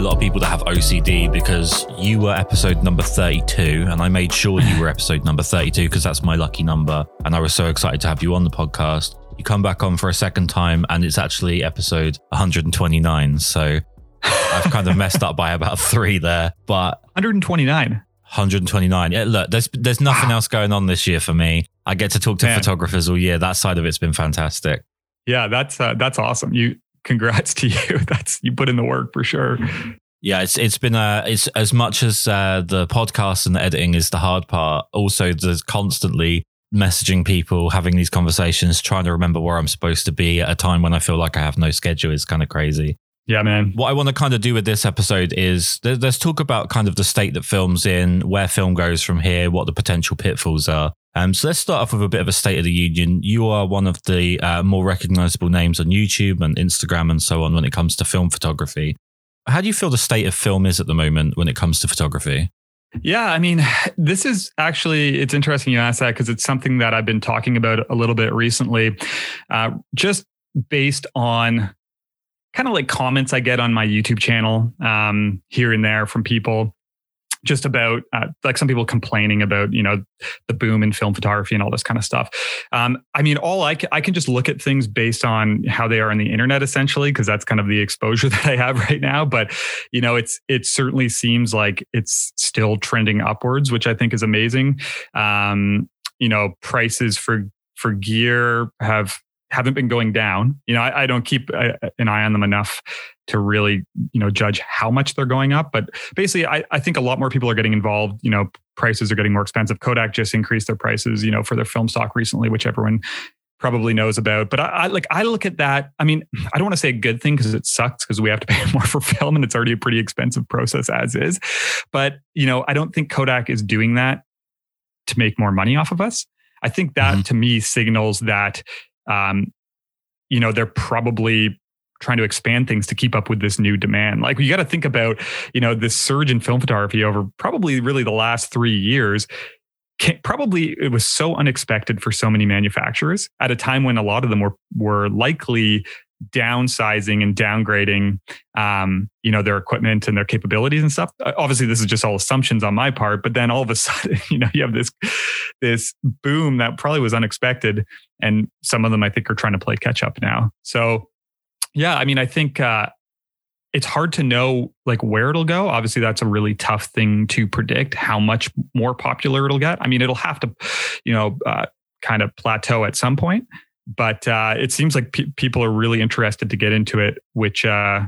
a lot of people that have OCD because you were episode number 32 and I made sure you were episode number 32 because that's my lucky number. And I was so excited to have you on the podcast. You come back on for a second time and it's actually episode 129. So I've kind of messed up by about three there, but 129. 129. Yeah, look, there's there's nothing wow. else going on this year for me. I get to talk to Man. photographers all year. That side of it's been fantastic. Yeah, that's uh, that's awesome. You congrats to you. That's you put in the work for sure. Yeah, it's it's been uh it's as much as uh, the podcast and the editing is the hard part. Also, there's constantly messaging people, having these conversations, trying to remember where I'm supposed to be at a time when I feel like I have no schedule is kind of crazy. Yeah, man. What I want to kind of do with this episode is let's talk about kind of the state that film's in, where film goes from here, what the potential pitfalls are. Um, so let's start off with a bit of a state of the union. You are one of the uh, more recognizable names on YouTube and Instagram and so on when it comes to film photography. How do you feel the state of film is at the moment when it comes to photography? Yeah, I mean, this is actually, it's interesting you ask that because it's something that I've been talking about a little bit recently, uh, just based on kind of like comments I get on my YouTube channel um, here and there from people just about uh, like some people complaining about you know the boom in film photography and all this kind of stuff. Um, i mean all I can, I can just look at things based on how they are on the internet essentially because that's kind of the exposure that i have right now. But you know it's it certainly seems like it's still trending upwards which i think is amazing. Um, you know prices for for gear have haven't been going down. You know, I, I don't keep an eye on them enough to really, you know, judge how much they're going up. But basically, I, I think a lot more people are getting involved. You know, prices are getting more expensive. Kodak just increased their prices, you know, for their film stock recently, which everyone probably knows about. But I, I like I look at that. I mean, I don't want to say a good thing because it sucks because we have to pay more for film and it's already a pretty expensive process as is. But you know, I don't think Kodak is doing that to make more money off of us. I think that mm-hmm. to me signals that um, you know, they're probably trying to expand things to keep up with this new demand. Like you got to think about, you know, this surge in film photography over probably really the last three years. Probably it was so unexpected for so many manufacturers at a time when a lot of them were were likely downsizing and downgrading um, you know their equipment and their capabilities and stuff uh, obviously this is just all assumptions on my part but then all of a sudden you know you have this this boom that probably was unexpected and some of them i think are trying to play catch up now so yeah i mean i think uh, it's hard to know like where it'll go obviously that's a really tough thing to predict how much more popular it'll get i mean it'll have to you know uh, kind of plateau at some point but uh, it seems like pe- people are really interested to get into it, which uh,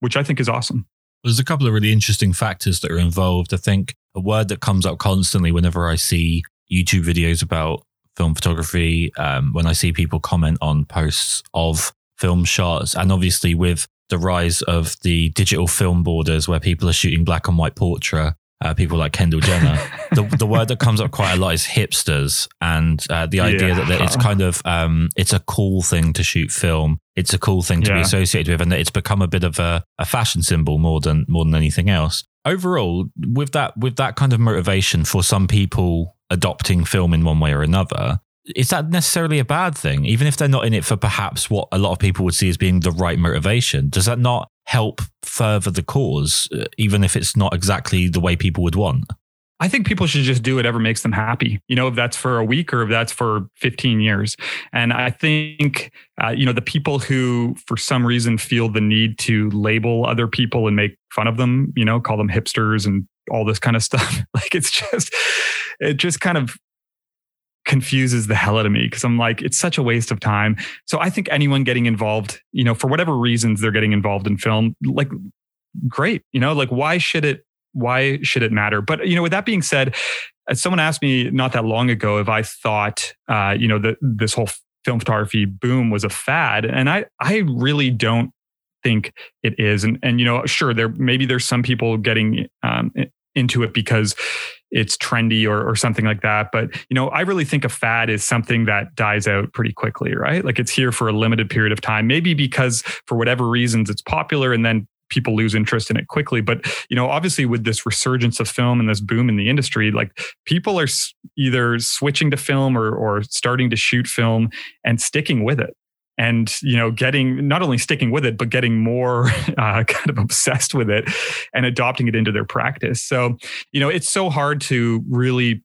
which I think is awesome. There's a couple of really interesting factors that are involved. I think a word that comes up constantly whenever I see YouTube videos about film photography, um, when I see people comment on posts of film shots, and obviously with the rise of the digital film borders where people are shooting black and white portrait uh, people like Kendall Jenner. the, the word that comes up quite a lot is hipsters, and uh, the idea yeah. that, it's kind of um, it's a cool thing to shoot film. It's a cool thing to yeah. be associated with, and that it's become a bit of a, a fashion symbol more than more than anything else. Overall, with that with that kind of motivation for some people adopting film in one way or another, is that necessarily a bad thing? Even if they're not in it for perhaps what a lot of people would see as being the right motivation, does that not help further the cause, uh, even if it's not exactly the way people would want? I think people should just do whatever makes them happy. You know, if that's for a week or if that's for 15 years. And I think, uh, you know, the people who, for some reason, feel the need to label other people and make fun of them, you know, call them hipsters and all this kind of stuff. like it's just, it just kind of confuses the hell out of me because I'm like, it's such a waste of time. So I think anyone getting involved, you know, for whatever reasons they're getting involved in film, like great, you know, like why should it why should it matter? But you know, with that being said, someone asked me not that long ago if I thought uh, you know, that this whole film photography boom was a fad. And I I really don't think it is. And and you know, sure, there maybe there's some people getting um, into it because it's trendy or, or something like that. But, you know, I really think a fad is something that dies out pretty quickly, right? Like it's here for a limited period of time, maybe because for whatever reasons it's popular and then people lose interest in it quickly. But, you know, obviously with this resurgence of film and this boom in the industry, like people are either switching to film or, or starting to shoot film and sticking with it. And you know getting not only sticking with it but getting more uh, kind of obsessed with it and adopting it into their practice. So you know it's so hard to really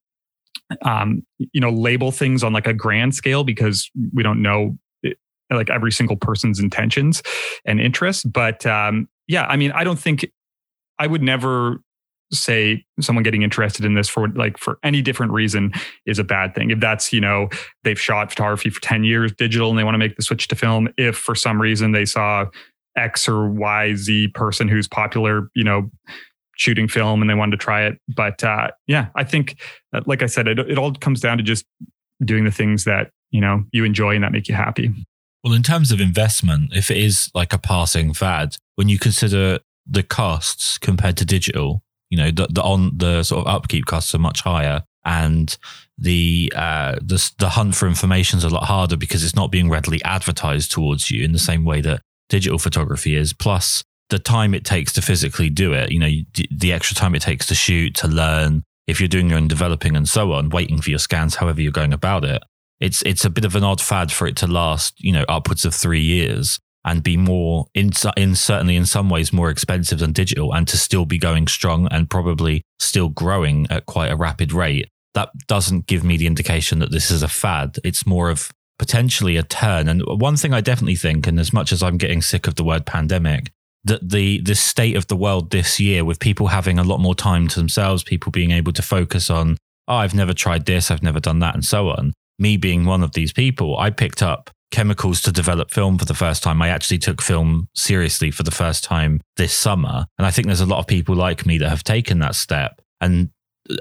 um, you know label things on like a grand scale because we don't know it, like every single person's intentions and interests. But um, yeah i mean i don't think i would never say someone getting interested in this for like for any different reason is a bad thing. If that's, you know, they've shot photography for 10 years digital and they want to make the switch to film, if for some reason they saw X or Y, Z person who's popular, you know, shooting film and they wanted to try it. But uh, yeah, I think, uh, like I said, it, it all comes down to just doing the things that, you know, you enjoy and that make you happy. Well, in terms of investment, if it is like a passing fad, when you consider the costs compared to digital, you know the, the on the sort of upkeep costs are much higher and the uh the the hunt for information is a lot harder because it's not being readily advertised towards you in the same way that digital photography is. Plus the time it takes to physically do it you know the extra time it takes to shoot to learn if you're doing your own developing and so on waiting for your scans however you're going about it it's it's a bit of an odd fad for it to last you know upwards of 3 years and be more in, in certainly in some ways more expensive than digital and to still be going strong and probably still growing at quite a rapid rate that doesn't give me the indication that this is a fad. It's more of potentially a turn. And one thing i definitely think and as much as i'm getting sick of the word pandemic that the the state of the world this year with people having a lot more time to themselves people being able to focus on oh i've never tried this i've never done that and so on. Me being one of these people i picked up chemicals to develop film for the first time. I actually took film seriously for the first time this summer. And I think there's a lot of people like me that have taken that step. And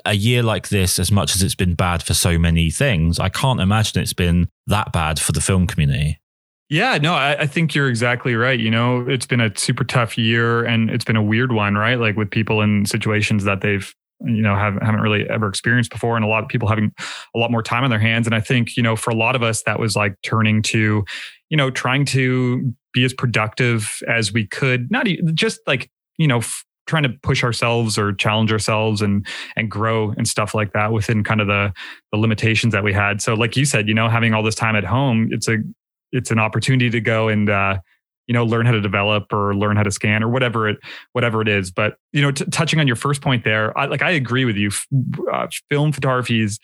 a year like this, as much as it's been bad for so many things, I can't imagine it's been that bad for the film community. Yeah, no, I, I, think you're exactly right. You know, it's been a super tough year and it's been a weird one, right? Like with people in situations that they've you know have, haven't really ever experienced before and a lot of people having a lot more time on their hands and i think you know for a lot of us that was like turning to you know trying to be as productive as we could not just like you know f- trying to push ourselves or challenge ourselves and and grow and stuff like that within kind of the the limitations that we had. So like you said you know having all this time at home it's a it's an opportunity to go and uh you know learn how to develop or learn how to scan or whatever it whatever it is. But you know t- touching on your first point there I, like i agree with you. Uh, film photography is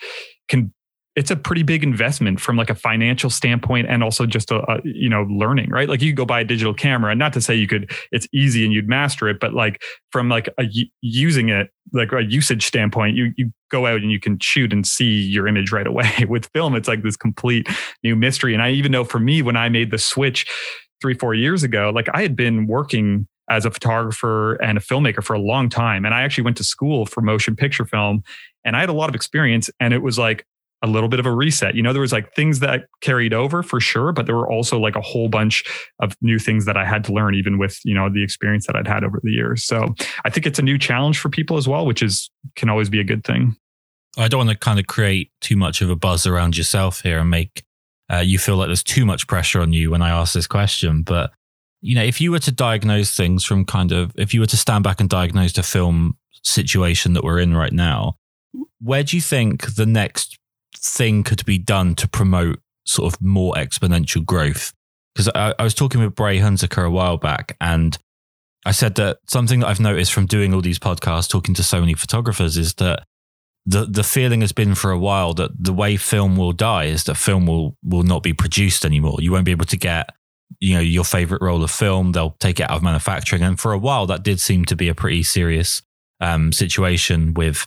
can it's a pretty big investment from like a financial standpoint and also just a, a, you know learning right? Like you go buy a digital camera and not to say you could it's easy and you'd master it but like from like a using it like a usage standpoint you you go out and you can shoot and see your image right away. With film it's like this complete new mystery. And i even know for me when i made the switch three, four years ago, like I had been working as a photographer and a filmmaker for a long time. And I actually went to school for motion picture film and I had a lot of experience. And it was like a little bit of a reset. You know, there was like things that carried over for sure, but there were also like a whole bunch of new things that I had to learn, even with, you know, the experience that I'd had over the years. So I think it's a new challenge for people as well, which is can always be a good thing. I don't want to kind of create too much of a buzz around yourself here and make uh, you feel like there's too much pressure on you when I ask this question. But, you know, if you were to diagnose things from kind of, if you were to stand back and diagnose the film situation that we're in right now, where do you think the next thing could be done to promote sort of more exponential growth? Because I, I was talking with Bray Hunziker a while back and I said that something that I've noticed from doing all these podcasts, talking to so many photographers, is that the the feeling has been for a while that the way film will die is that film will will not be produced anymore. You won't be able to get you know your favorite roll of film. They'll take it out of manufacturing, and for a while that did seem to be a pretty serious um, situation with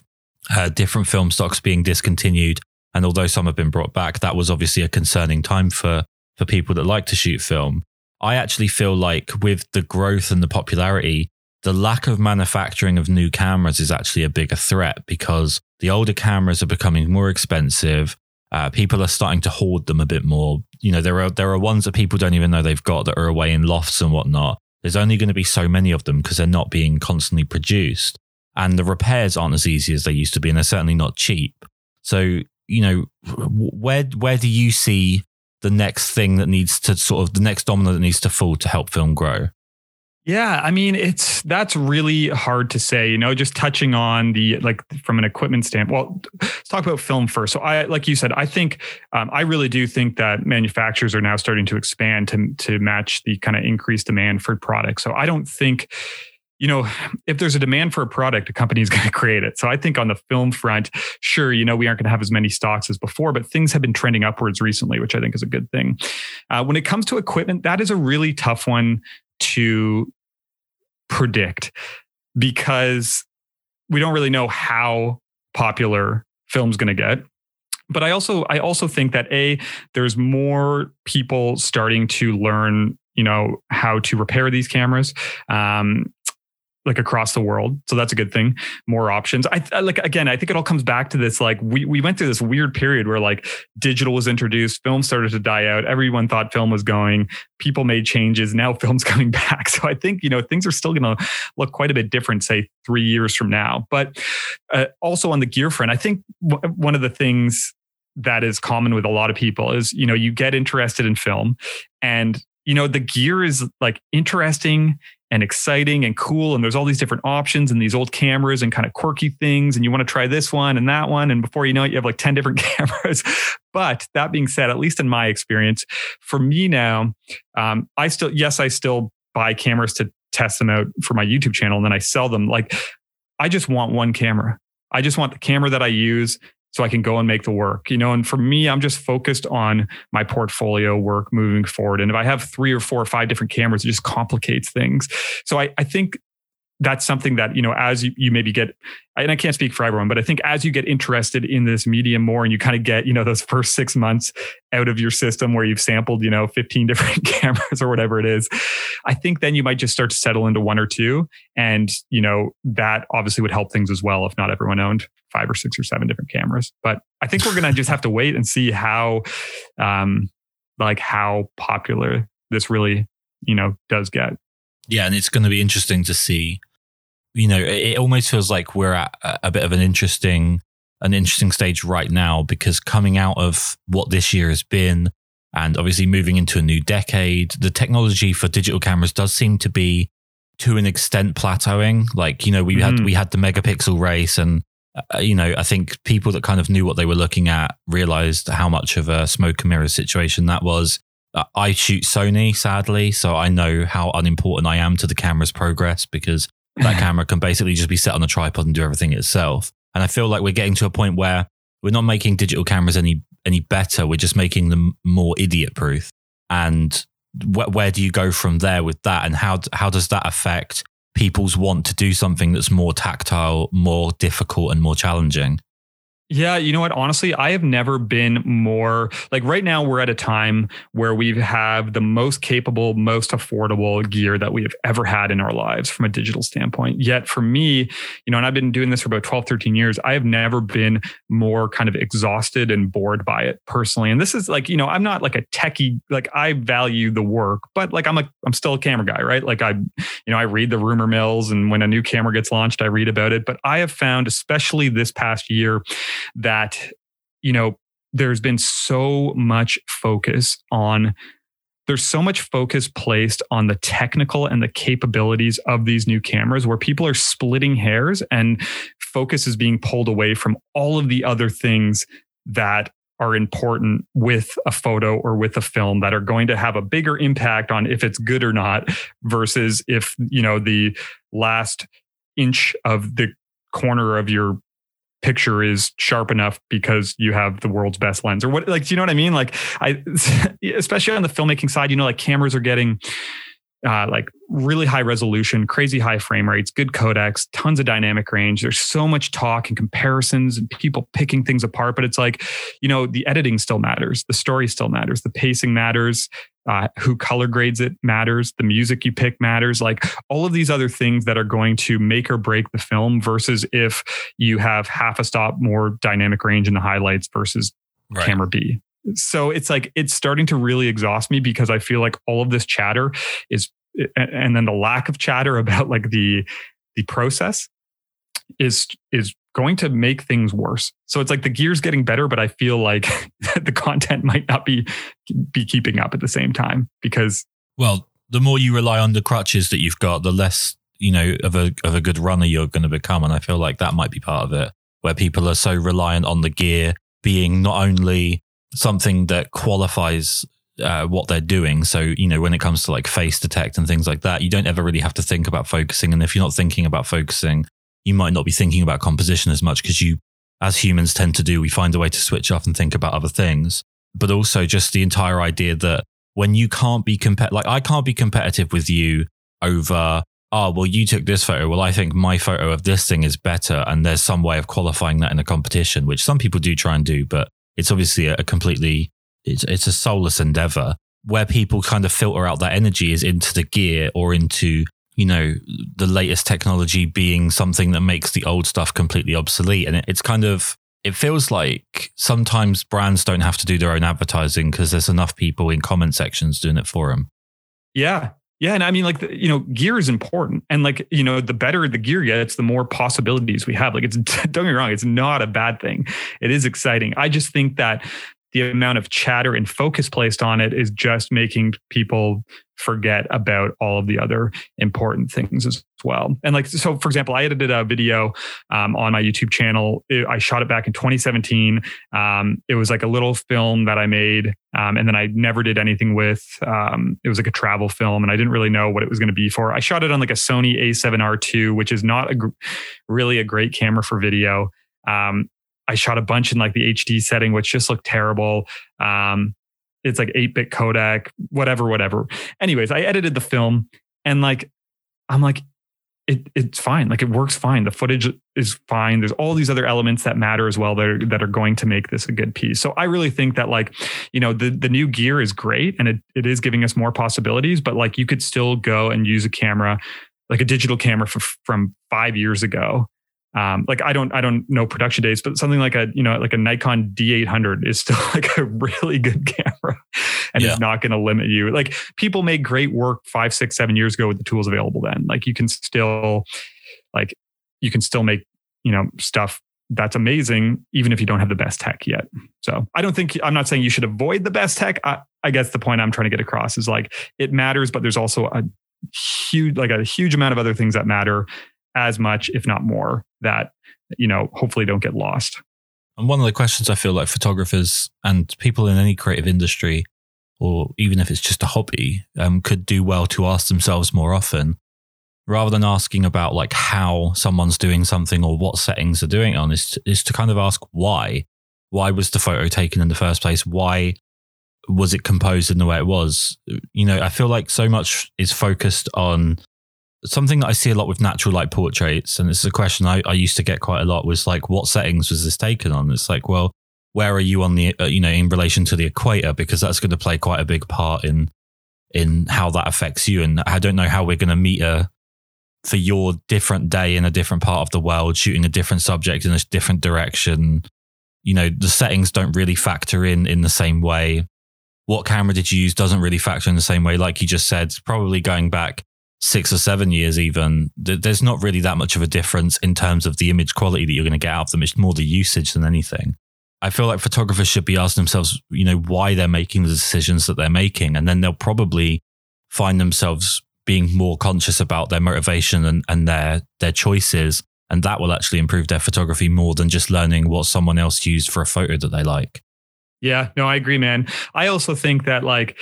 uh, different film stocks being discontinued. And although some have been brought back, that was obviously a concerning time for for people that like to shoot film. I actually feel like with the growth and the popularity, the lack of manufacturing of new cameras is actually a bigger threat because the older cameras are becoming more expensive. Uh, people are starting to hoard them a bit more. You know, there are there are ones that people don't even know they've got that are away in lofts and whatnot. There's only going to be so many of them because they're not being constantly produced, and the repairs aren't as easy as they used to be, and they're certainly not cheap. So, you know, where where do you see the next thing that needs to sort of the next domino that needs to fall to help film grow? Yeah, I mean, it's that's really hard to say. You know, just touching on the like from an equipment standpoint. Well, let's talk about film first. So, I like you said, I think um, I really do think that manufacturers are now starting to expand to to match the kind of increased demand for products. So, I don't think you know, if there's a demand for a product, a company is going to create it. So I think on the film front, sure, you know, we aren't going to have as many stocks as before, but things have been trending upwards recently, which I think is a good thing. Uh, when it comes to equipment, that is a really tough one to predict because we don't really know how popular film's going to get. But i also i also think that a there's more people starting to learn you know how to repair these cameras. Um, like across the world. So that's a good thing. More options. I, I, like again, I think it all comes back to this like we we went through this weird period where like digital was introduced, film started to die out. Everyone thought film was going. People made changes. Now film's coming back. So I think, you know, things are still going to look quite a bit different say 3 years from now. But uh, also on the gear front, I think w- one of the things that is common with a lot of people is, you know, you get interested in film and you know the gear is like interesting and exciting and cool and there's all these different options and these old cameras and kind of quirky things and you want to try this one and that one and before you know it you have like 10 different cameras. But that being said at least in my experience for me now um, i still yes i still buy cameras to test them out for my youtube channel and then i sell them. Like i just want one camera. I just want the camera that i use so I can go and make the work, you know. And for me, I'm just focused on my portfolio work moving forward. And if I have three or four or five different cameras, it just complicates things. So I, I think that's something that you know as you, you maybe get and i can't speak for everyone but i think as you get interested in this medium more and you kind of get you know those first six months out of your system where you've sampled you know 15 different cameras or whatever it is i think then you might just start to settle into one or two. And you know that obviously would help things as well if not everyone owned five or six or seven different cameras. But i think we're gonna just have to wait and see how um like how popular this really you know does get. Yeah and it's going to be interesting to see you know, it, almost feels like we're at a bit of an interesting, an interesting stage right now because coming out of what this year has been, and obviously moving into a new decade, the technology for digital cameras does seem to be, to an extent, plateauing. Like you know, we mm. had we had the megapixel race, and uh, you know, I think people that kind of knew what they were looking at realized how much of a smoke and mirror situation that was. Uh, I shoot Sony, sadly, so I know how unimportant I am to the camera's progress because that camera can basically just be set on a tripod and do everything itself. And I feel like we're getting to a point where we're not making digital cameras any any better. We're just making them more idiot proof. And wh- where do you go from there with that? And how how does that affect people's want to do something that's more tactile, more difficult, and more challenging? Yeah, you know what? Honestly, I have never been more like right now we're at a time where we have the most capable, most affordable gear that we have ever had in our lives from a digital standpoint. Yet for me, you know, and I've been doing this for about 12, 13 years, I have never been more kind of exhausted and bored by it personally. And this is like, you know, I'm not like a techie, like I value the work, but like I'm a I'm still a camera guy, right? Like I, you know, I read the rumor mills and when a new camera gets launched, I read about it. But I have found, especially this past year, that, you know, there's been so much focus on there's so much focus placed on the technical and the capabilities of these new cameras where people are splitting hairs and focus is being pulled away from all of the other things that are important with a photo or with a film that are going to have a bigger impact on if it's good or not versus if you know the last inch of the corner of your picture is sharp enough because you have the world's best lens or what like do you know what i mean like i especially on the filmmaking side you know like cameras are getting uh, like really high resolution, crazy high frame rates, good codecs, tons of dynamic range. There's so much talk and comparisons and people picking things apart, but it's like, you know, the editing still matters, the story still matters, the pacing matters, uh, who color grades it matters, the music you pick matters, like all of these other things that are going to make or break the film versus if you have half a stop more dynamic range in the highlights versus right. camera B so it's like it's starting to really exhaust me because I feel like all of this chatter is and then the lack of chatter about like the the process is is going to make things worse. So it's like the gear's getting better, but I feel like the content might not be be keeping up at the same time because well, the more you rely on the crutches that you've got, the less you know of a of a good runner you're going to become. And I feel like that might be part of it, where people are so reliant on the gear being not only something that qualifies uh, what they're doing. So, you know, when it comes to like face detect and things like that, you don't ever really have to think about focusing. And if you're not thinking about focusing, you might not be thinking about composition as much because you, as humans tend to do, we find a way to switch off and think about other things. But also just the entire idea that when you can't be compet, like I can't be competitive with you over, oh, well, you took this photo. Well, I think my photo of this thing is better. And there's some way of qualifying that in a competition, which some people do try and do, but it's obviously a, a completely it's it's a soulless endeavor where people kind of filter out that energy is into the gear or into you know the latest technology being something that makes the old stuff completely obsolete and it, it's kind of it feels like sometimes brands don't have to do their own advertising because there's enough people in comment sections doing it for them yeah yeah, and I mean, like, the, you know, gear is important, and like, you know, the better the gear gets, the more possibilities we have. Like, it's don't get me wrong, it's not a bad thing. It is exciting. I just think that the amount of chatter and focus placed on it is just making people forget about all of the other important things as well. And like, so for example, I edited a video um, on my YouTube channel. It, I shot it back in 2017. Um, it was like a little film that I made. Um, and then I never did anything with, um, it was like a travel film and I didn't really know what it was going to be for. I shot it on like a Sony a7R2, which is not a gr- really a great camera for video. Um, I shot a bunch in like the HD setting, which just looked terrible. Um, it's like 8 bit codec, whatever, whatever. Anyways, I edited the film and like, I'm like, it, it's fine. Like it works fine. The footage is fine. There's all these other elements that matter as well that are, that are going to make this a good piece. So I really think that like, you know, the, the new gear is great and it, it is giving us more possibilities, but like you could still go and use a camera, like a digital camera for, from five years ago um, like I don't I don't know production dates, but something like a you know like a Nikon D800 is still like a really good camera, and yeah. it's not going to limit you. Like people made great work five, six, seven years ago with the tools available then. Like you can still, like you can still make you know stuff that's amazing even if you don't have the best tech yet. So I don't think I'm not saying you should avoid the best tech. I, I guess the point I'm trying to get across is like it matters, but there's also a huge like a huge amount of other things that matter as much, if not more, that, you know, hopefully don't get lost. And one of the questions I feel like photographers and people in any creative industry, or even if it's just a hobby, um, could do well to ask themselves more often, rather than asking about like how someone's doing something or what settings they're doing on, is to, is to kind of ask why. Why was the photo taken in the first place? Why was it composed in the way it was? You know, I feel like so much is focused on something that I see a lot with natural light portraits, and this is a question I, I used to get quite a lot was like, what settings was this taken on? It's like, well, where are you on the, uh, you know, in relation to the equator? Because that's going to play quite a big part in, in how that affects you. And I don't know how we're going to meet a, for your different day in a different part of the world, shooting a different subject in a different direction. You know, the settings don't really factor in in the same way. What camera did you use doesn't really factor in the same way. Like you just said, probably going back six or seven years, even, there's not really that much of a difference in terms of the image quality that you're going to get out of them. It's more the usage than anything. I feel like photographers should be asking themselves, you know, why they're making the decisions that they're making. And then they'll probably find themselves being more conscious about their motivation and, and their their choices. And that will actually improve their photography more than just learning what someone else used for a photo that they like. Yeah, no, I agree, man. I also think that like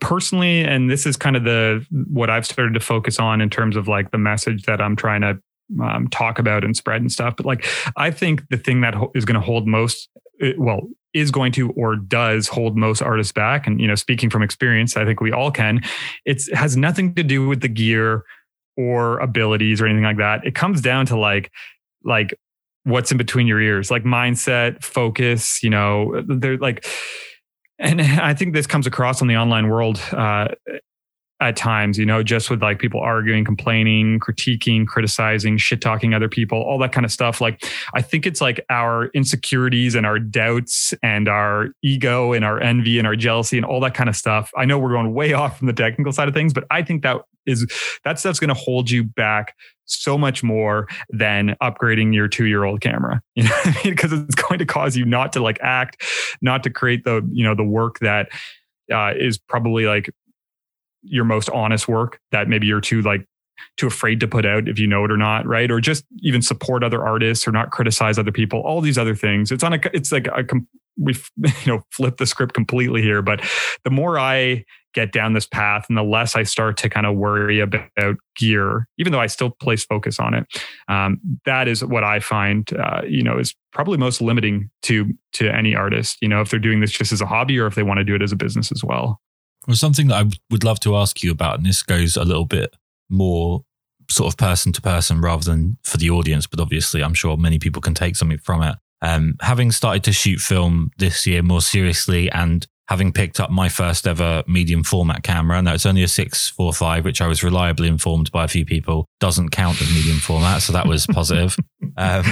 personally, and this is kind of the what I've started to focus on in terms of like the message that I'm trying to um, talk about and spread and stuff. But like, I think the thing that is going to hold most, uh, well, is going to or does hold most artists back. And you know, speaking from experience, I think we all can. It has nothing to do with the gear or abilities or anything like that. It comes down to like, like what's in between your ears, like mindset, focus. You know, they're like and I think this comes across on the online world uh, at times, you know, just with like people arguing, complaining, critiquing, criticizing, shit talking other people, all that kind of stuff. Like, I think it's like our insecurities and our doubts and our ego and our envy and our jealousy and all that kind of stuff. I know we're going way off from the technical side of things, but I think that is that stuff's going to hold you back so much more than upgrading your two year old camera you know I mean? because it's going to cause you not to like act not to create the you know the work that uh, is probably like your most honest work that maybe you're too like too afraid to put out if you know it or not, right? Or just even support other artists or not criticize other people. All these other things. It's on a. It's like a. We you know flip the script completely here, but the more I get down this path and the less I start to kind of worry about gear, even though I still place focus on it. Um, that is what I find, uh, you know, is probably most limiting to to any artist. You know, if they're doing this just as a hobby or if they want to do it as a business as well. Well, something that I would love to ask you about, and this goes a little bit more sort of person to person rather than for the audience, but obviously I'm sure many people can take something from it. Um, having started to shoot film this year more seriously and having picked up my first ever medium format camera. Now it's only a 645, which I was reliably informed by a few people doesn't count as medium format. So that was positive. Um,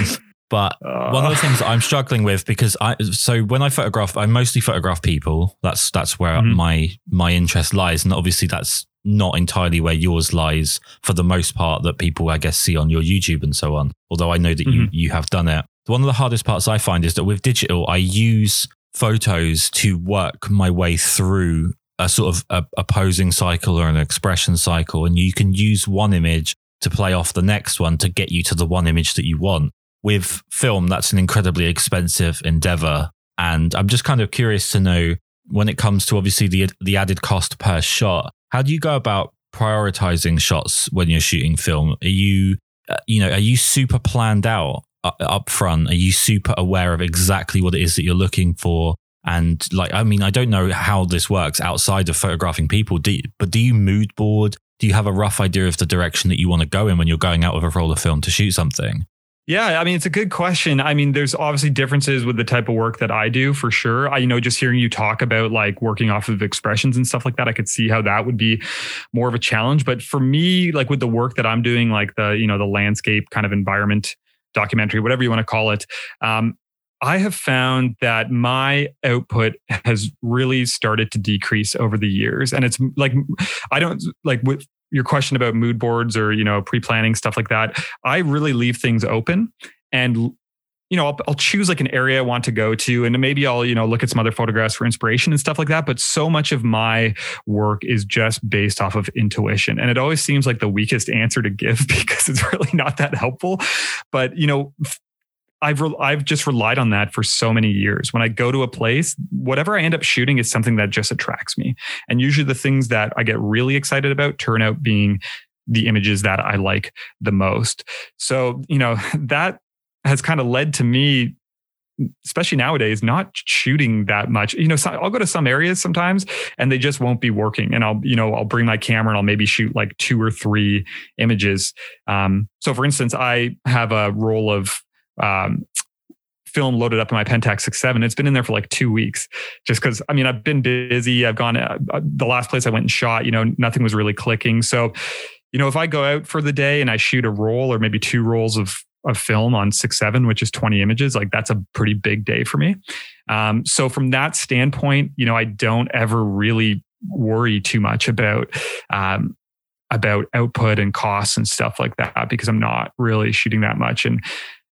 but uh. one of the things I'm struggling with because I so when I photograph, I mostly photograph people. That's that's where mm-hmm. my my interest lies, and obviously that's not entirely where yours lies for the most part. That people I guess see on your YouTube and so on. Although I know that mm-hmm. you you have done it. One of the hardest parts I find is that with digital, I use photos to work my way through a sort of a, a, posing cycle or an expression cycle. And you can use one image to play off the next one to get you to the one image that you want. With film, that's an incredibly expensive endeavor. And I'm just kind of curious to know when it comes to obviously the, the added cost per shot, how do you go about prioritizing shots when you're shooting film? Are you, uh, you know, are you super planned out up front? Are you super aware of exactly what it is that you're looking for? And like, I mean, I don't know how this works outside of photographing people, do you, but do you mood board? Do you have a rough idea of the direction that you want to go in when you're going out with a roll of film to shoot something? Yeah, I mean, it's a good question. I mean, there's obviously differences with the type of work that I do for sure. I, you know, just hearing you talk about like working off of expressions and stuff like that, I could see how that would be more of a challenge. But for me, like with the work that I'm doing, like the, you know, the landscape kind of environment documentary, whatever you want to call it. Um, I have found that my output has really started to decrease over the years. And it's like, I don't like with your question about mood boards or, you know, pre planning, stuff like that. I really leave things open and you know, I'll, I'll, choose like an area I want to go to, and maybe I'll, you know, look at some other photographs for inspiration and stuff like that. But so much of my work is just based off of intuition. And it always seems like the weakest answer to give because it's really not that helpful. But, you know, I've re- I've just relied on that for so many years. When I go to a place, whatever I end up shooting is something that just attracts me. And usually the things that I get really excited about turn out being the images that I like the most. So, you know, that has kind of led to me especially nowadays not shooting that much you know so i'll go to some areas sometimes and they just won't be working and i'll you know i'll bring my camera and i'll maybe shoot like two or three images um, so for instance i have a roll of um, film loaded up in my pentax 67 it's been in there for like two weeks just because i mean i've been busy i've gone uh, the last place i went and shot you know nothing was really clicking so you know if i go out for the day and i shoot a roll or maybe two rolls of of film on six seven, which is 20 images, like that's a pretty big day for me. Um, so from that standpoint, you know, I don't ever really worry too much about um, about output and costs and stuff like that because I'm not really shooting that much. And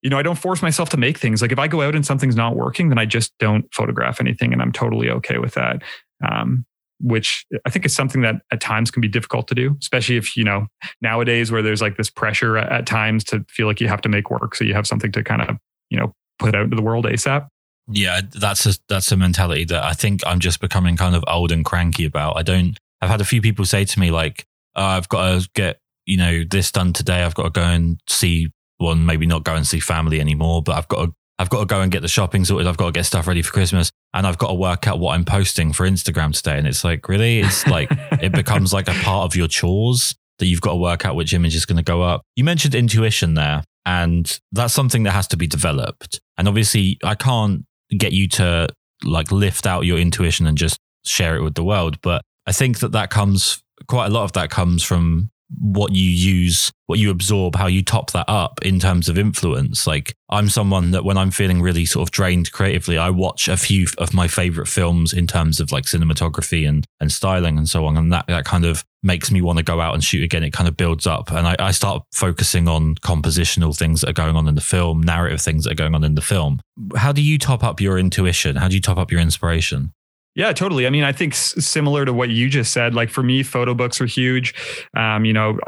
you know, I don't force myself to make things. Like if I go out and something's not working, then I just don't photograph anything, and I'm totally okay with that. Um, which I think is something that at times can be difficult to do, especially if, you know, nowadays where there's like this pressure at times to feel like you have to make work. So you have something to kind of, you know, put out into the world ASAP. Yeah, that's a that's a mentality that I think I'm just becoming kind of old and cranky about. I don't I've had a few people say to me like, oh, I've got to get, you know, this done today. I've got to go and see one, maybe not go and see family anymore, but I've got to I've got to go and get the shopping sorted. I've got to get stuff ready for Christmas and I've got to work out what I'm posting for Instagram today. And it's like, really? It's like, it becomes like a part of your chores that you've got to work out which image is going to go up. You mentioned intuition there, and that's something that has to be developed. And obviously, I can't get you to like lift out your intuition and just share it with the world. But I think that that comes, quite a lot of that comes from what you use, what you absorb, how you top that up in terms of influence. Like I'm someone that when I'm feeling really sort of drained creatively, I watch a few of my favorite films in terms of like cinematography and, and styling and so on. And that, that kind of makes me want to go out and shoot again. It kind of builds up and I, I start focusing on compositional things that are going on in the film, narrative things that are going on in the film. How do you top up your intuition? How do you top up your inspiration? Yeah, totally. I mean, I think similar to what you just said, like for me, photo books are huge. Um, you know,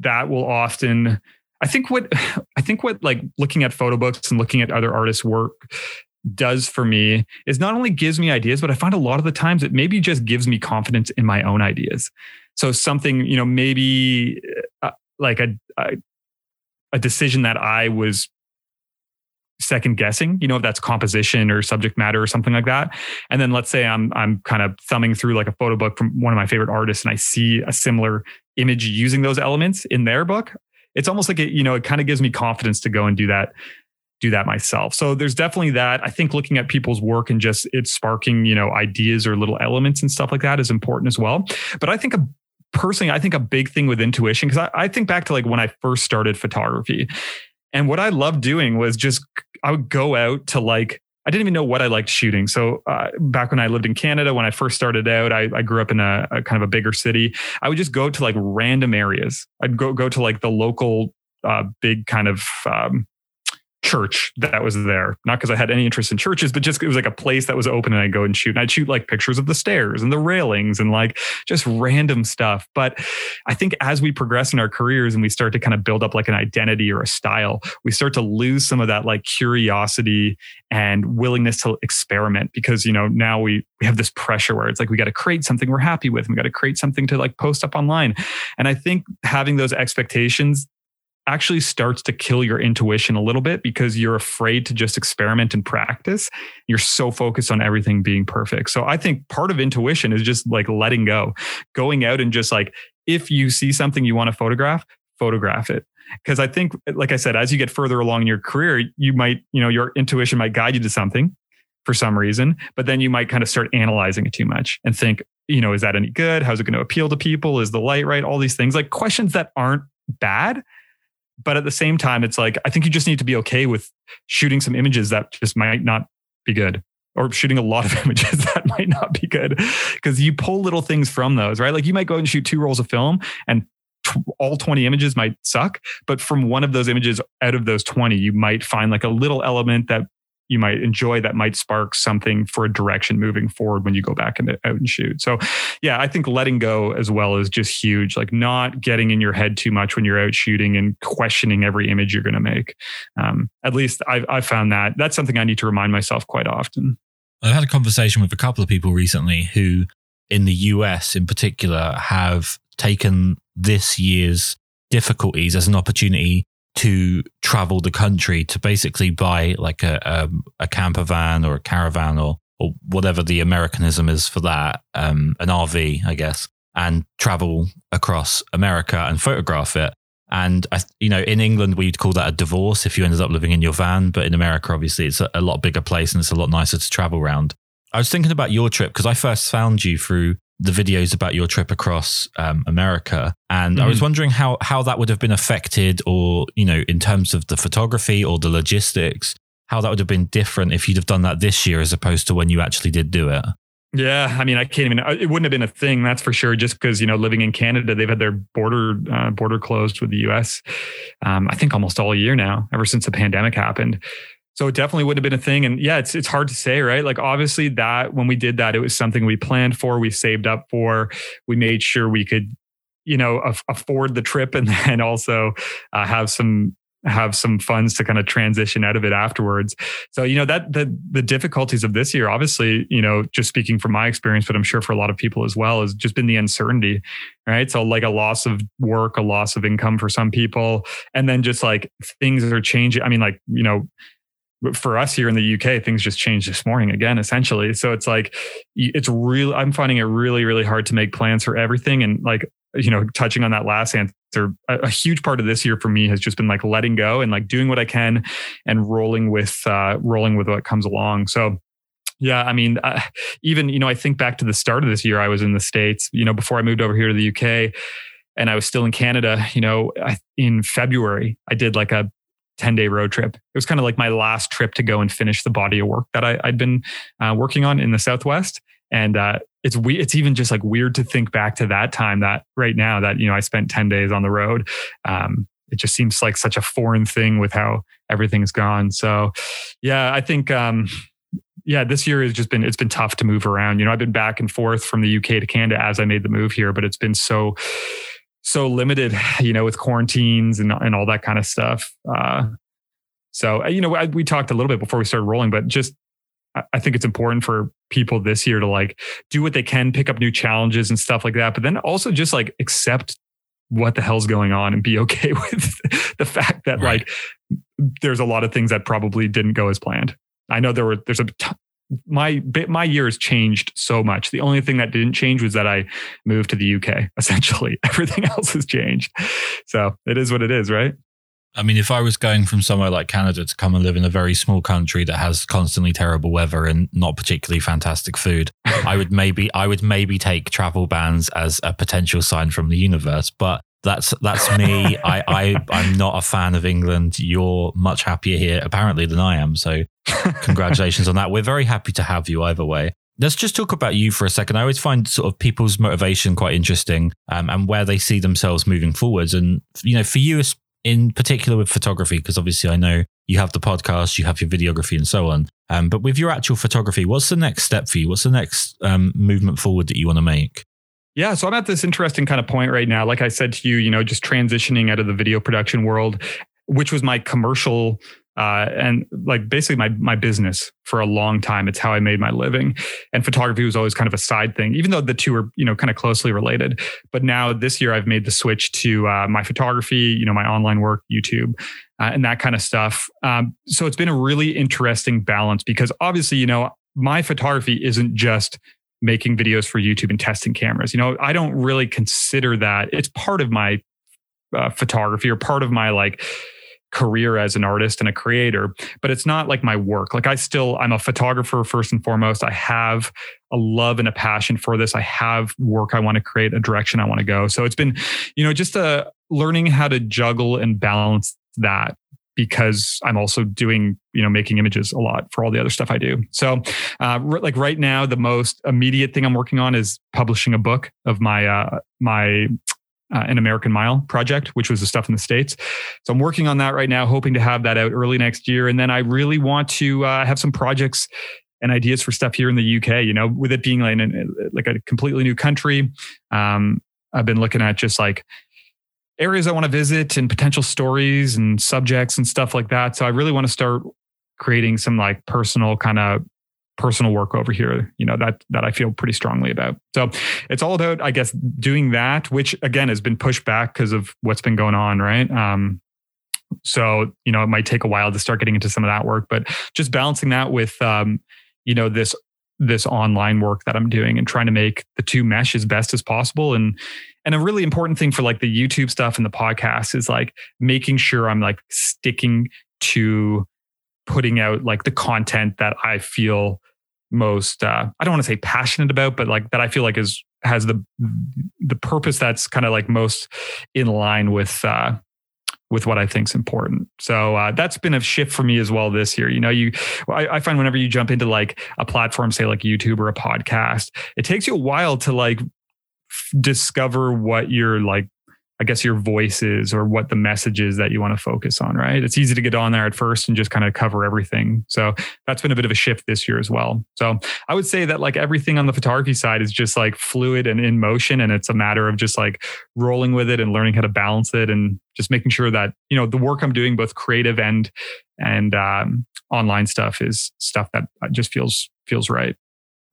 that will often, I think what, I think what like looking at photo books and looking at other artists' work does for me is not only gives me ideas, but I find a lot of the times it maybe just gives me confidence in my own ideas. So something, you know, maybe uh, like a, a, a decision that I was second guessing, you know, if that's composition or subject matter or something like that. And then let's say I'm I'm kind of thumbing through like a photo book from one of my favorite artists and I see a similar image using those elements in their book. It's almost like it, you know, it kind of gives me confidence to go and do that do that myself. So there's definitely that. I think looking at people's work and just it sparking, you know, ideas or little elements and stuff like that is important as well. But I think a personally, I think a big thing with intuition, because I, I, think back to like when I first started photography. And what I loved doing was just I would go out to like I didn't even know what I liked shooting. So uh, back when I lived in Canada, when I first started out, I, I grew up in a, a, kind of a bigger city. I would just go to like random areas. I'd go go to like the local uh, big kind of um, church that was there. Not because I had any interest in churches, but just it was like a place that was open and I'd go and shoot. And I'd shoot like pictures of the stairs and the railings and like just random stuff. But I think as we progress in our careers and we start to kind of build up like an identity or a style, we start to lose some of that like curiosity and willingness to experiment because, you know, now we, we have this pressure where it's like we got to create something we're happy with. We got to create something to like post up online. And I think having those expectations actually starts to kill your intuition a little bit because you're afraid to just experiment and practice. You're so focused on everything being perfect. So I think part of intuition is just like letting go, going out and just like, if you see something you want to photograph, photograph it. Because I think, like I said, as you get further along in your career, you might, you know, your intuition might guide you to something for some reason, but then you might kind of start analyzing it too much and think, you know, is that any good? How's it going to appeal to people? Is the light right? All these things, like questions that aren't bad, but at the same time, it's like, I think you just need to be okay with shooting some images that just might not be good or shooting a lot of images that might not be good because you pull little things from those, right? Like you might go and shoot two rolls of film and t- all 20 images might suck, but from one of those images out of those 20, you might find like a little element that you might enjoy that might spark something for a direction moving forward when you go back and out and shoot. So, yeah, I think letting go as well is just huge. Like not getting in your head too much when you're out shooting and questioning every image you're going to make. Um, at least I've, I've found that that's something I need to remind myself quite often. I've had a conversation with a couple of people recently who, in the US in particular, have taken this year's difficulties as an opportunity to travel the country to basically buy like a, a, a camper van or a caravan or, or whatever the Americanism is for that, um, an RV, I guess, and travel across America and photograph it. And you know, in England we'd call that a divorce if you ended up living in your van, but in America, obviously, it's a lot bigger place and it's a lot nicer to travel around. I was thinking about your trip because I first found you through the videos about your trip across um, America, and mm-hmm. I was mm-hmm. wondering how how that would have been affected, or you know, in terms of the photography or the logistics, how that would have been different if you'd have done that this year as opposed to when you actually did do it. Yeah, I mean, I can't even. Uh, it wouldn't have been a thing, that's for sure. Just because you know, living in Canada, they've had their border uh, border closed with the U.S. Um, I think almost all year now, ever since the pandemic happened. So it definitely wouldn't have been a thing. And yeah, it's it's hard to say, right? Like obviously that when we did that, it was something we planned for, we saved up for, we made sure we could, you know, af- afford the trip and then also uh, have some have some funds to kind of transition out of it afterwards. So, you know, that the the difficulties of this year, obviously, you know, just speaking from my experience, but I'm sure for a lot of people as well, has just been the uncertainty. Right. So like a loss of work, a loss of income for some people. And then just like things are changing. I mean, like, you know, for us here in the UK, things just changed this morning again, essentially. So it's like, it's real. I'm finding it really, really hard to make plans for everything. And like, you know, touching on that last answer, a, a, huge part of this year for me has just been like letting go and like doing what I can and rolling with, uh, rolling with what comes along. So, yeah, I mean, uh, even, you know, I think back to the start of this year, I was in the States, you know, before I moved over here to the UK and I was still in Canada, you know, in February, I did like a 10 day road trip. It was kind of like my last trip to go and finish the body of work that I, had been uh, working on in the Southwest. And uh, it's we, it's even just like weird to think back to that time that right now that, you know, I spent 10 days on the road. Um, it just seems like such a foreign thing with how everything's gone. So yeah, I think, um, yeah, this year has just been it's been tough to move around. You know, I've been back and forth from the UK to Canada as I made the move here, but it's been so so limited, you know, with quarantines and and all that kind of stuff. Uh, so you know, I, we talked a little bit before we started rolling, but just I think it's important for people this year to like do what they can, pick up new challenges and stuff like that, but then also just like accept what the hell's going on and be okay with the fact that right. like there's a lot of things that probably didn't go as planned. I know there were there's a t- my my year has changed so much. The only thing that didn't change was that I moved to the UK. Essentially, everything else has changed. So it is what it is, right? I mean, if I was going from somewhere like Canada to come and live in a very small country that has constantly terrible weather and not particularly fantastic food, I would maybe I would maybe take travel bans as a potential sign from the universe. But that's that's me. I, I I'm not a fan of England. You're much happier here, apparently, than I am. So congratulations on that. We're very happy to have you either way. Let's just talk about you for a second. I always find sort of people's motivation quite interesting um, and where they see themselves moving forwards. And, you know, for you in particular with photography, because obviously I know you have the podcast, you have your videography and so on. Um, but with your actual photography, what's the next step for you? What's the next um, movement forward that you want to make? Yeah, so I'm at this interesting kind of point right now. Like I said to you, you know, just transitioning out of the video production world, which was my commercial uh, and like basically my my business for a long time. It's how I made my living, and photography was always kind of a side thing, even though the two are you know kind of closely related. But now this year I've made the switch to uh, my photography, you know, my online work, YouTube, uh, and that kind of stuff. Um, so it's been a really interesting balance because obviously you know my photography isn't just making videos for YouTube and testing cameras. You know, I don't really consider that it's part of my uh, photography or part of my like career as an artist and a creator, but it's not like my work. Like I still, I'm a photographer first and foremost. I have a love and a passion for this. I have work I want to create, a direction I want to go. So it's been, you know, just a uh, learning how to juggle and balance that because I'm also doing, you know, making images a lot for all the other stuff I do. So, uh, r- like right now, the most immediate thing I'm working on is publishing a book of my uh, my uh, an American Mile project, which was the stuff in the states. So I'm working on that right now, hoping to have that out early next year. And then I really want to uh, have some projects and ideas for stuff here in the UK. You know, with it being like, an, like a completely new country, um, I've been looking at just like areas I want to visit and potential stories and subjects and stuff like that. So I really want to start creating some like personal kind of personal work over here, you know, that that I feel pretty strongly about. So it's all about, I guess, doing that, which again has been pushed back because of what's been going on, right? Um, so you know, it might take a while to start getting into some of that work, but just balancing that with um, you know, this this online work that I'm doing and trying to make the two mesh as best as possible. And and a really important thing for like the YouTube stuff and the podcast is like making sure I'm like sticking to putting out like the content that I feel most uh, I don't want to say passionate about, but like that I feel like is has the the purpose that's kind of like most in line with uh, with what I think is important. So uh, that's been a shift for me as well this year. You know, you I, I, find whenever you jump into like a platform, say like YouTube or a podcast, it takes you a while to like f- discover what you're like I guess your voice is or what the message is that you want to focus on, right? It's easy to get on there at first and just kind of cover everything. So that's been a bit of a shift this year as well. So I would say that like everything on the photography side is just like fluid and in motion. And it's a matter of just like rolling with it and learning how to balance it and just making sure that, you know, the work I'm doing, both creative and, and um, online stuff is stuff that just feels, feels right.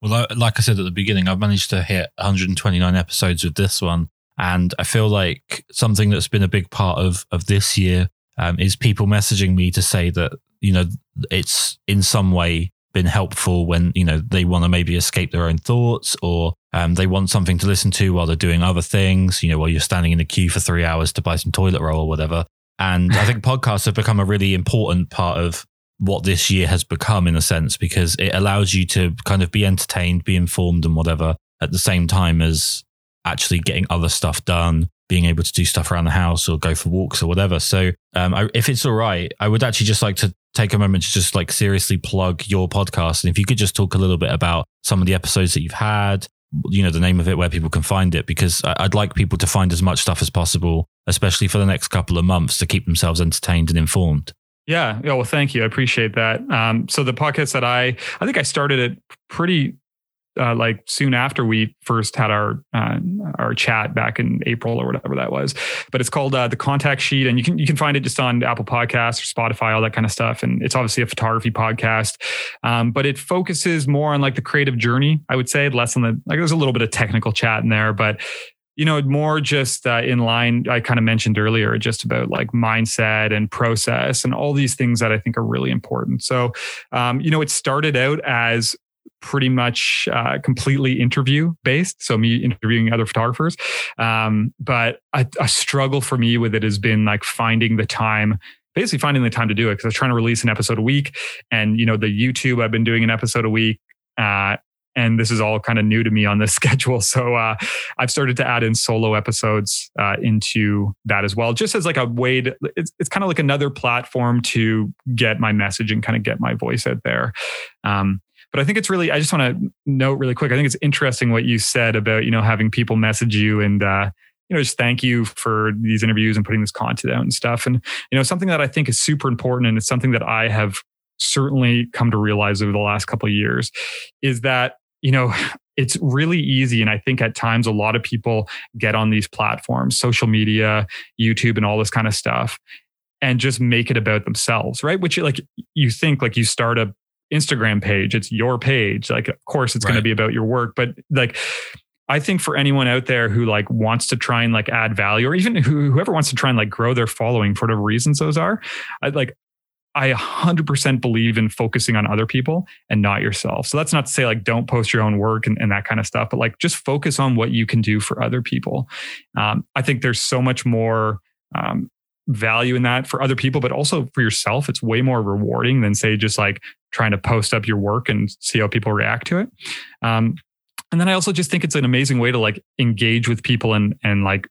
Well, like I said at the beginning, I've managed to hit 129 episodes with this one. And I feel like something that's been a big part of of this year um, is people messaging me to say that you know it's in some way been helpful when you know they want to maybe escape their own thoughts or um, they want something to listen to while they're doing other things. You know, while you're standing in a queue for three hours to buy some toilet roll or whatever. And I think podcasts have become a really important part of what this year has become in a sense because it allows you to kind of be entertained, be informed, and whatever at the same time as actually getting other stuff done, being able to do stuff around the house or go for walks or whatever. So, um, I, if it's all right, I would actually just like to take a moment to just like seriously plug your podcast. And if you could just talk a little bit about some of the episodes that you've had, you know, the name of it, where people can find it, because I'd like people to find as much stuff as possible, especially for the next couple of months to keep themselves entertained and informed. Yeah. Yeah. Well, thank you. I appreciate that. Um, so the podcast that I, I think I started it pretty uh, like soon after we first had our uh, our chat back in April or whatever that was. But it's called uh, the Contact Sheet, and you can you can find it just on Apple Podcasts or Spotify, all that kind of stuff. And it's obviously a photography podcast, um, but it focuses more on like the creative journey. I would say less on the like. There's a little bit of technical chat in there, but you know, more just uh, in line, I kind of mentioned earlier, just about like mindset and process and all these things that I think are really important. So, um, you know, it started out as pretty much uh, completely interview based. So me interviewing other photographers. Um, but a, a, struggle for me with it has been like finding the time basically finding the time to do it because I was trying to release an episode a week and you know the YouTube I've been doing an episode a week uh, and this is all kind of new to me on this schedule. So uh, I've started to add in solo episodes uh, into that as well, just as like a way to. It's, it's kind of like another platform to get my message and kind of get my voice out there. Um, but I think it's really. I just want to note really quick. I think it's interesting what you said about you know having people message you and. Uh, you know, just thank you for these interviews and putting this content out and stuff. And, you know, something that I think is super important and it's something that I have certainly come to realize over the last couple of years is that you know it's really easy and i think at times a lot of people get on these platforms social media youtube and all this kind of stuff and just make it about themselves right which like you think like you start a instagram page it's your page like of course it's right. going to be about your work but like I think for anyone out there who like wants to try and like add value, or even who, whoever wants to try and like grow their following for whatever reasons those are, I like I 100% believe in focusing on other people and not yourself. So that's not to say like don't post your own work and, and that kind of stuff, but like just focus on what you can do for other people. Um, I think there's so much more um, value in that for other people, but also for yourself. It's way more rewarding than say just like trying to post up your work and see how people react to it. Um, and then I also just think it's an amazing way to like engage with people and and like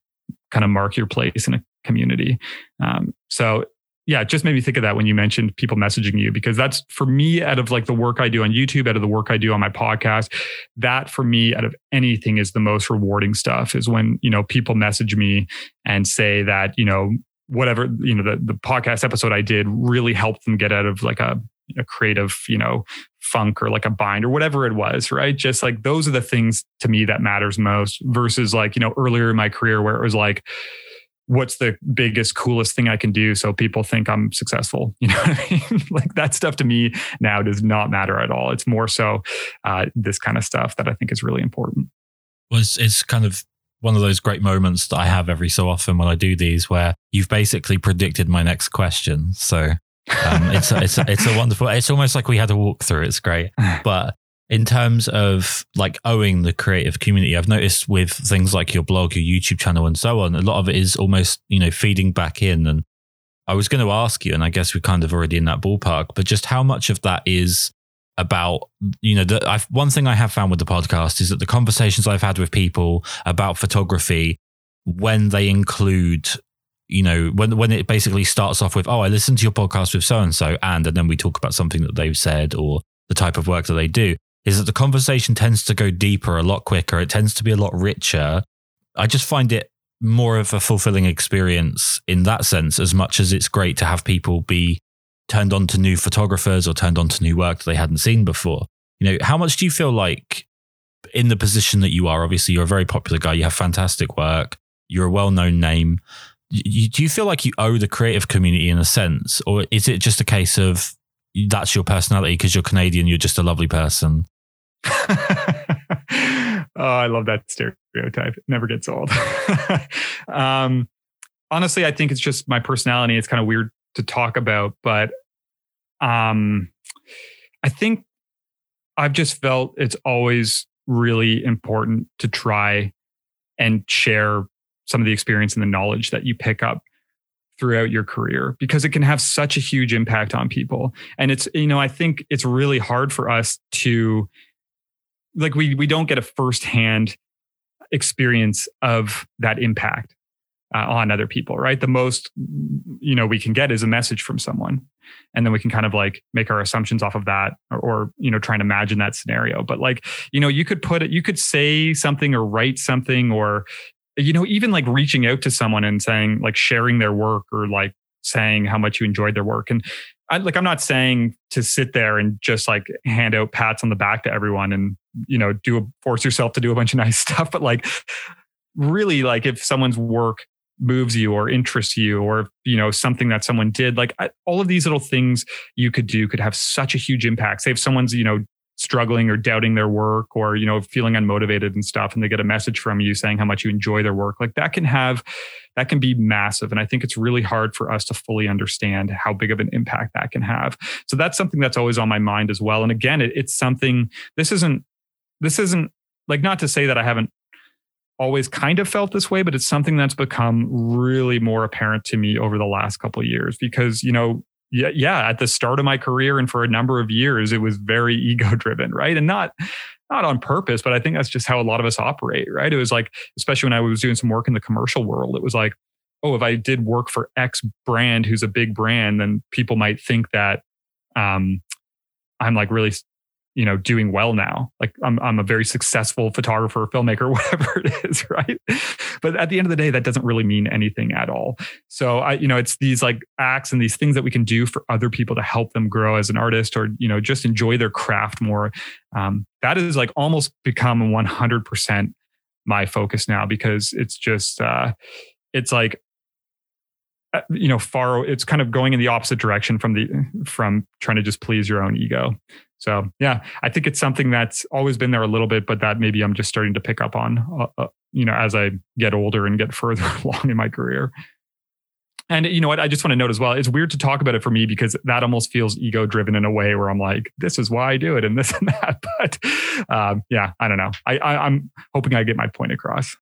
kind of mark your place in a community. Um, so yeah, it just made me think of that when you mentioned people messaging you, because that's for me, out of like the work I do on YouTube, out of the work I do on my podcast, that for me, out of anything is the most rewarding stuff is when, you know, people message me and say that, you know, whatever, you know, the, the podcast episode I did really helped them get out of like a, a creative, you know, funk or like a bind or whatever it was, right? Just like those are the things to me that matters most versus like, you know, earlier in my career where it was like, what's the biggest coolest thing i can do so people think i'm successful you know I mean? like that stuff to me now does not matter at all it's more so uh, this kind of stuff that i think is really important well it's, it's kind of one of those great moments that i have every so often when i do these where you've basically predicted my next question so um, it's a, it's a, it's a wonderful. It's almost like we had a walk through. It's great, but in terms of like owing the creative community, I've noticed with things like your blog, your YouTube channel, and so on, a lot of it is almost, you know, feeding back in. And I was going to ask you, and I guess we're kind of already in that ballpark, but just how much of that is about, you know, I've, one thing I have found with the podcast is that the conversations I've had with people about photography, when they include you know, when when it basically starts off with, "Oh, I listened to your podcast with so and so," and and then we talk about something that they've said or the type of work that they do is that the conversation tends to go deeper a lot quicker. It tends to be a lot richer. I just find it more of a fulfilling experience in that sense, as much as it's great to have people be turned on to new photographers or turned on to new work that they hadn't seen before. You know, how much do you feel like in the position that you are? Obviously, you're a very popular guy, you have fantastic work, you're a well known name. Do you feel like you owe the creative community in a sense, or is it just a case of that's your personality because you're Canadian, you're just a lovely person. oh, I love that stereotype. It never gets old. um, honestly, I think it's just my personality. It's kind of weird to talk about, but um, I think I've just felt it's always really important to try and share some of the experience and the knowledge that you pick up throughout your career because it can have such a huge impact on people. And it's, you know, I think it's really hard for us to like we we don't get a firsthand experience of that impact uh, on other people, right? The most you know we can get is a message from someone, and then we can kind of like make our assumptions off of that, or, or you know try and imagine that scenario. But like you know you could put it, you could say something or write something or you know even like reaching out to someone and saying like sharing their work or like saying how much you enjoyed their work. And I, like, I'm not saying to sit there and just like hand out pats on the back to everyone and, you know, do a, force yourself to do a bunch of nice stuff. But like, really, like if someone's work moves you or interests you or you know something that someone did like I, all of these little things you could do could have such a huge impact. Say if someone's you know struggling or doubting their work or you know feeling unmotivated and stuff and they get a message from you saying how much you enjoy their work like that can have that can be massive. And i think it's really hard for us to fully understand how big of an impact that can have. So that's something that's always on my mind as well. And again it, it's something this isn't this isn't like not to say that i haven't always kind of felt this way but it's something that's become really more apparent to me over the last couple of years because you know yeah, yeah, at the start of my career and for a number of years, it was very ego driven, right? And not not on purpose, but I think that's just how a lot of us operate, right? It was like, especially when I was doing some work in the commercial world, it was like, oh, if I did work for X brand, who's a big brand, then people might think that um, I'm like really you know doing well now. Like i'm i'm a very successful photographer filmmaker whatever it is right? But at the end of the day that doesn't really mean anything at all. So i you know it's these like acts and these things that we can do for other people to help them grow as an artist or you know just enjoy their craft more. Um, that is like almost become 100% my focus now because it's just uh it's like uh, you know far it's kind of going in the opposite direction from the from trying to just please your own ego so yeah i think it's something that's always been there a little bit but that maybe i'm just starting to pick up on uh, uh, you know as i get older and get further along in my career. And you know what i just want to note as well it's weird to talk about it for me because that almost feels ego driven in a way where i'm like this is why i do it and this and that but um, yeah i don't know. I, I i'm hoping i get my point across.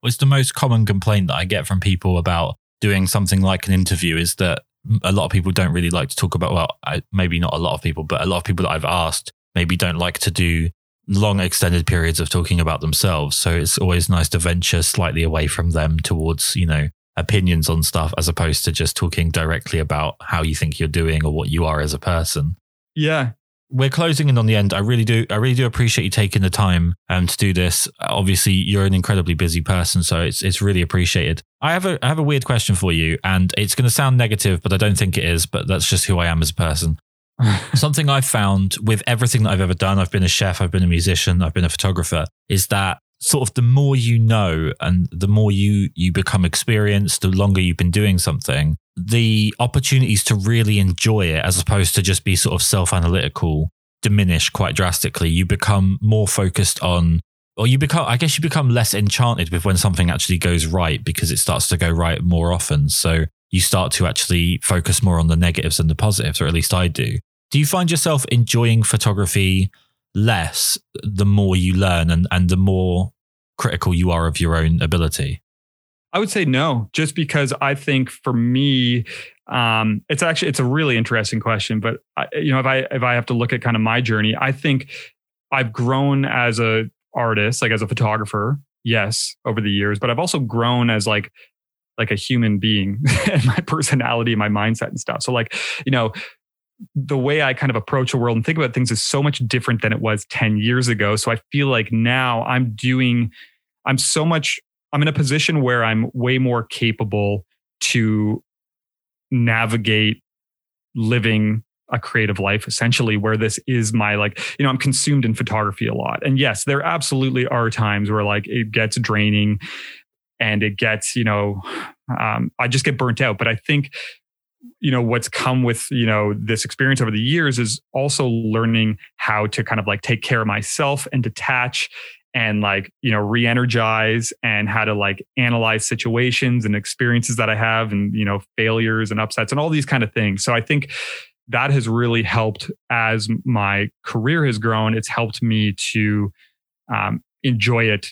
What's the most common complaint that I get from people about doing something like an interview is that a lot of people don't really like to talk about, well, I, maybe not a lot of people, but a lot of people that I've asked maybe don't like to do long extended periods of talking about themselves. So it's always nice to venture slightly away from them towards, you know, opinions on stuff as opposed to just talking directly about how you think you're doing or what you are as a person. Yeah we're closing in on the end. I really do. I really do appreciate you taking the time um, to do this. Obviously, you're an incredibly busy person, so it's it's really appreciated. I have a I have a weird question for you, and it's going to sound negative, but I don't think it is. But that's just who I am as a person. Something I've found with everything that I've ever done, I've been a chef, I've been a musician, I've been a photographer, is that sort of the more you know and the more you you become experienced, the longer you've been doing something, the opportunities to really enjoy it as opposed to just be sort of self-analytical diminish quite drastically. You become more focused on or you become I guess you become less enchanted with when something actually goes right because it starts to go right more often. So you start to actually focus more on the negatives than the positives, or at least I do. Do you find yourself enjoying photography less the more you learn and, and the more critical you are of your own ability? I would say no, just because I think for me, um, it's actually it's a really interesting question. But I, you know, if I if I have to look at kind of my journey, I think I've grown as a artist, like as a photographer, yes, over the years. But I've also grown as like like a human being and my personality, my mindset and stuff. So like you know, the way I kind of approach the world and think about things is so much different than it was 10 years ago. So I feel like now I'm doing, I'm so much I'm in a position where I'm way more capable to navigate living a creative life essentially where this is my like you know i'm consumed in photography a lot. And yes there absolutely are times where like it gets draining and it gets you know um, i just get burnt out. But i think you know what's come with you know this experience over the years is also learning how to kind of like take care of myself and detach and like you know re-energize and how to like analyze situations and experiences that i have and you know failures and upsets and all these kind of things. So i think that has really helped as my career has grown. It's helped me to um, enjoy it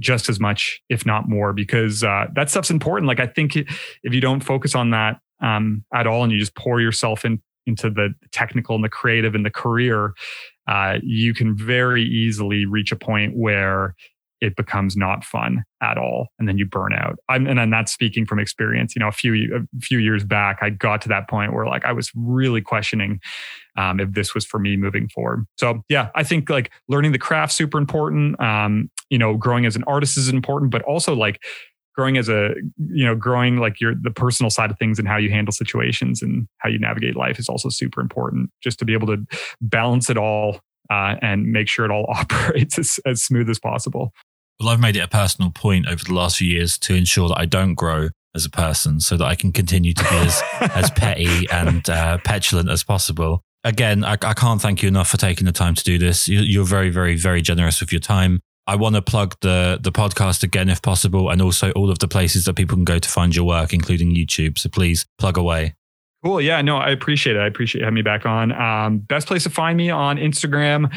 just as much if not more because uh, that stuff's important. Like i think if you don't focus on that um, at all and you just pour yourself in, into the technical and the creative and the career uh, you can very easily reach a point where it becomes not fun at all and then you burn out. I'm, and i'm not speaking from experience. You know a few a few years back i got to that point where like i was really questioning um, if this was for me moving forward. So yeah i think like learning the craft super important. Um, you know growing as an artist is important but also like growing as a you know growing like your the personal side of things and how you handle situations and how you navigate life is also super important. Just to be able to balance it all uh, and make sure it all operates as, as smooth as possible well i've made it a personal point over the last few years to ensure that i don't grow as a person so that i can continue to be as as petty and uh, petulant as possible again I, I, can't thank you enough for taking the time to do this you, you're very very very generous with your time I want to plug the the podcast again if possible, and also all of the places that people can go to find your work, including YouTube. So please plug away. Cool. Yeah. No, I appreciate it. I appreciate having me back on. Um, best place to find me on Instagram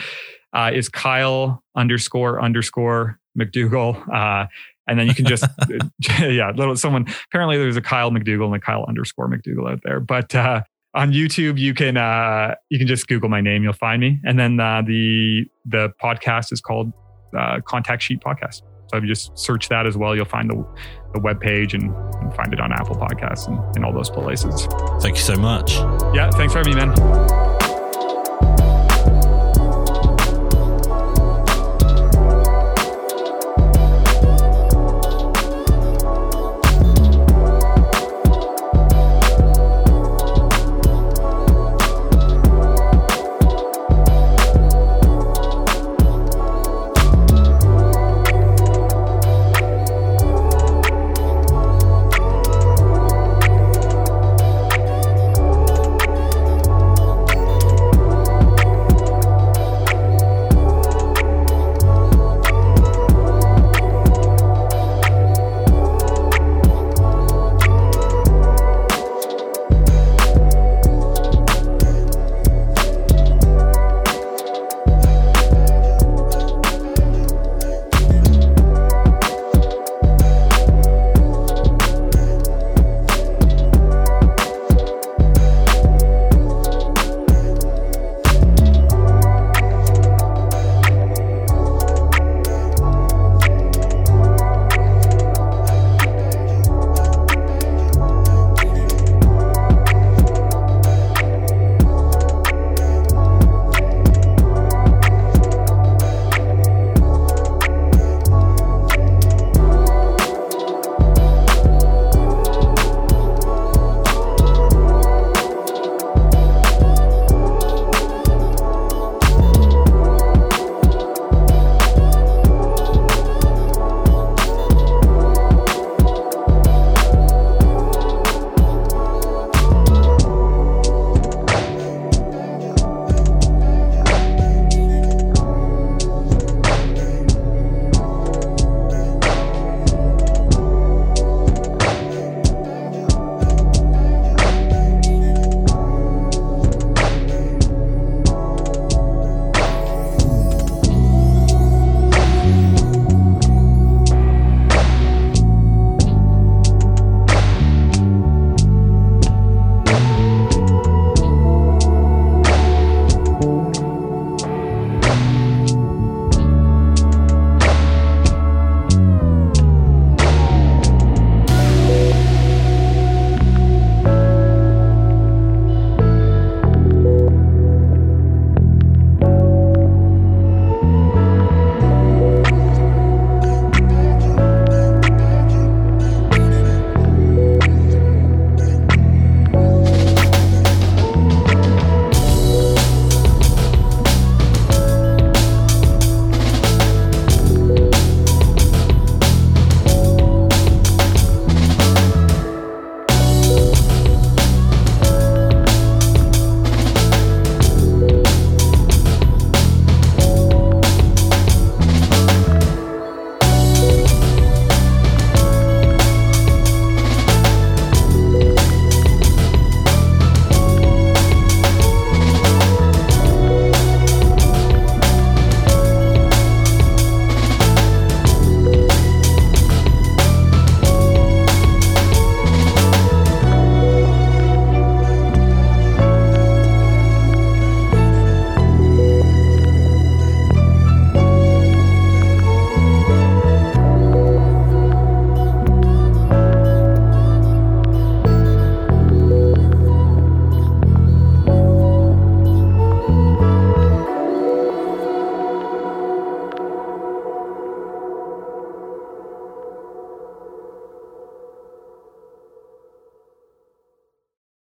uh, is Kyle underscore underscore McDougall. Uh, and then you can just yeah, little someone apparently there's a Kyle McDougall and a Kyle underscore McDougall out there. But uh, on YouTube, you can uh, you can just Google my name, you'll find me. And then uh, the the podcast is called uh, Contact Sheet Podcast. So if you just search that as well, you'll find the, the web page and, and find it on Apple Podcasts and, and all those places. Thank you so much. Yeah, thanks for having me, man.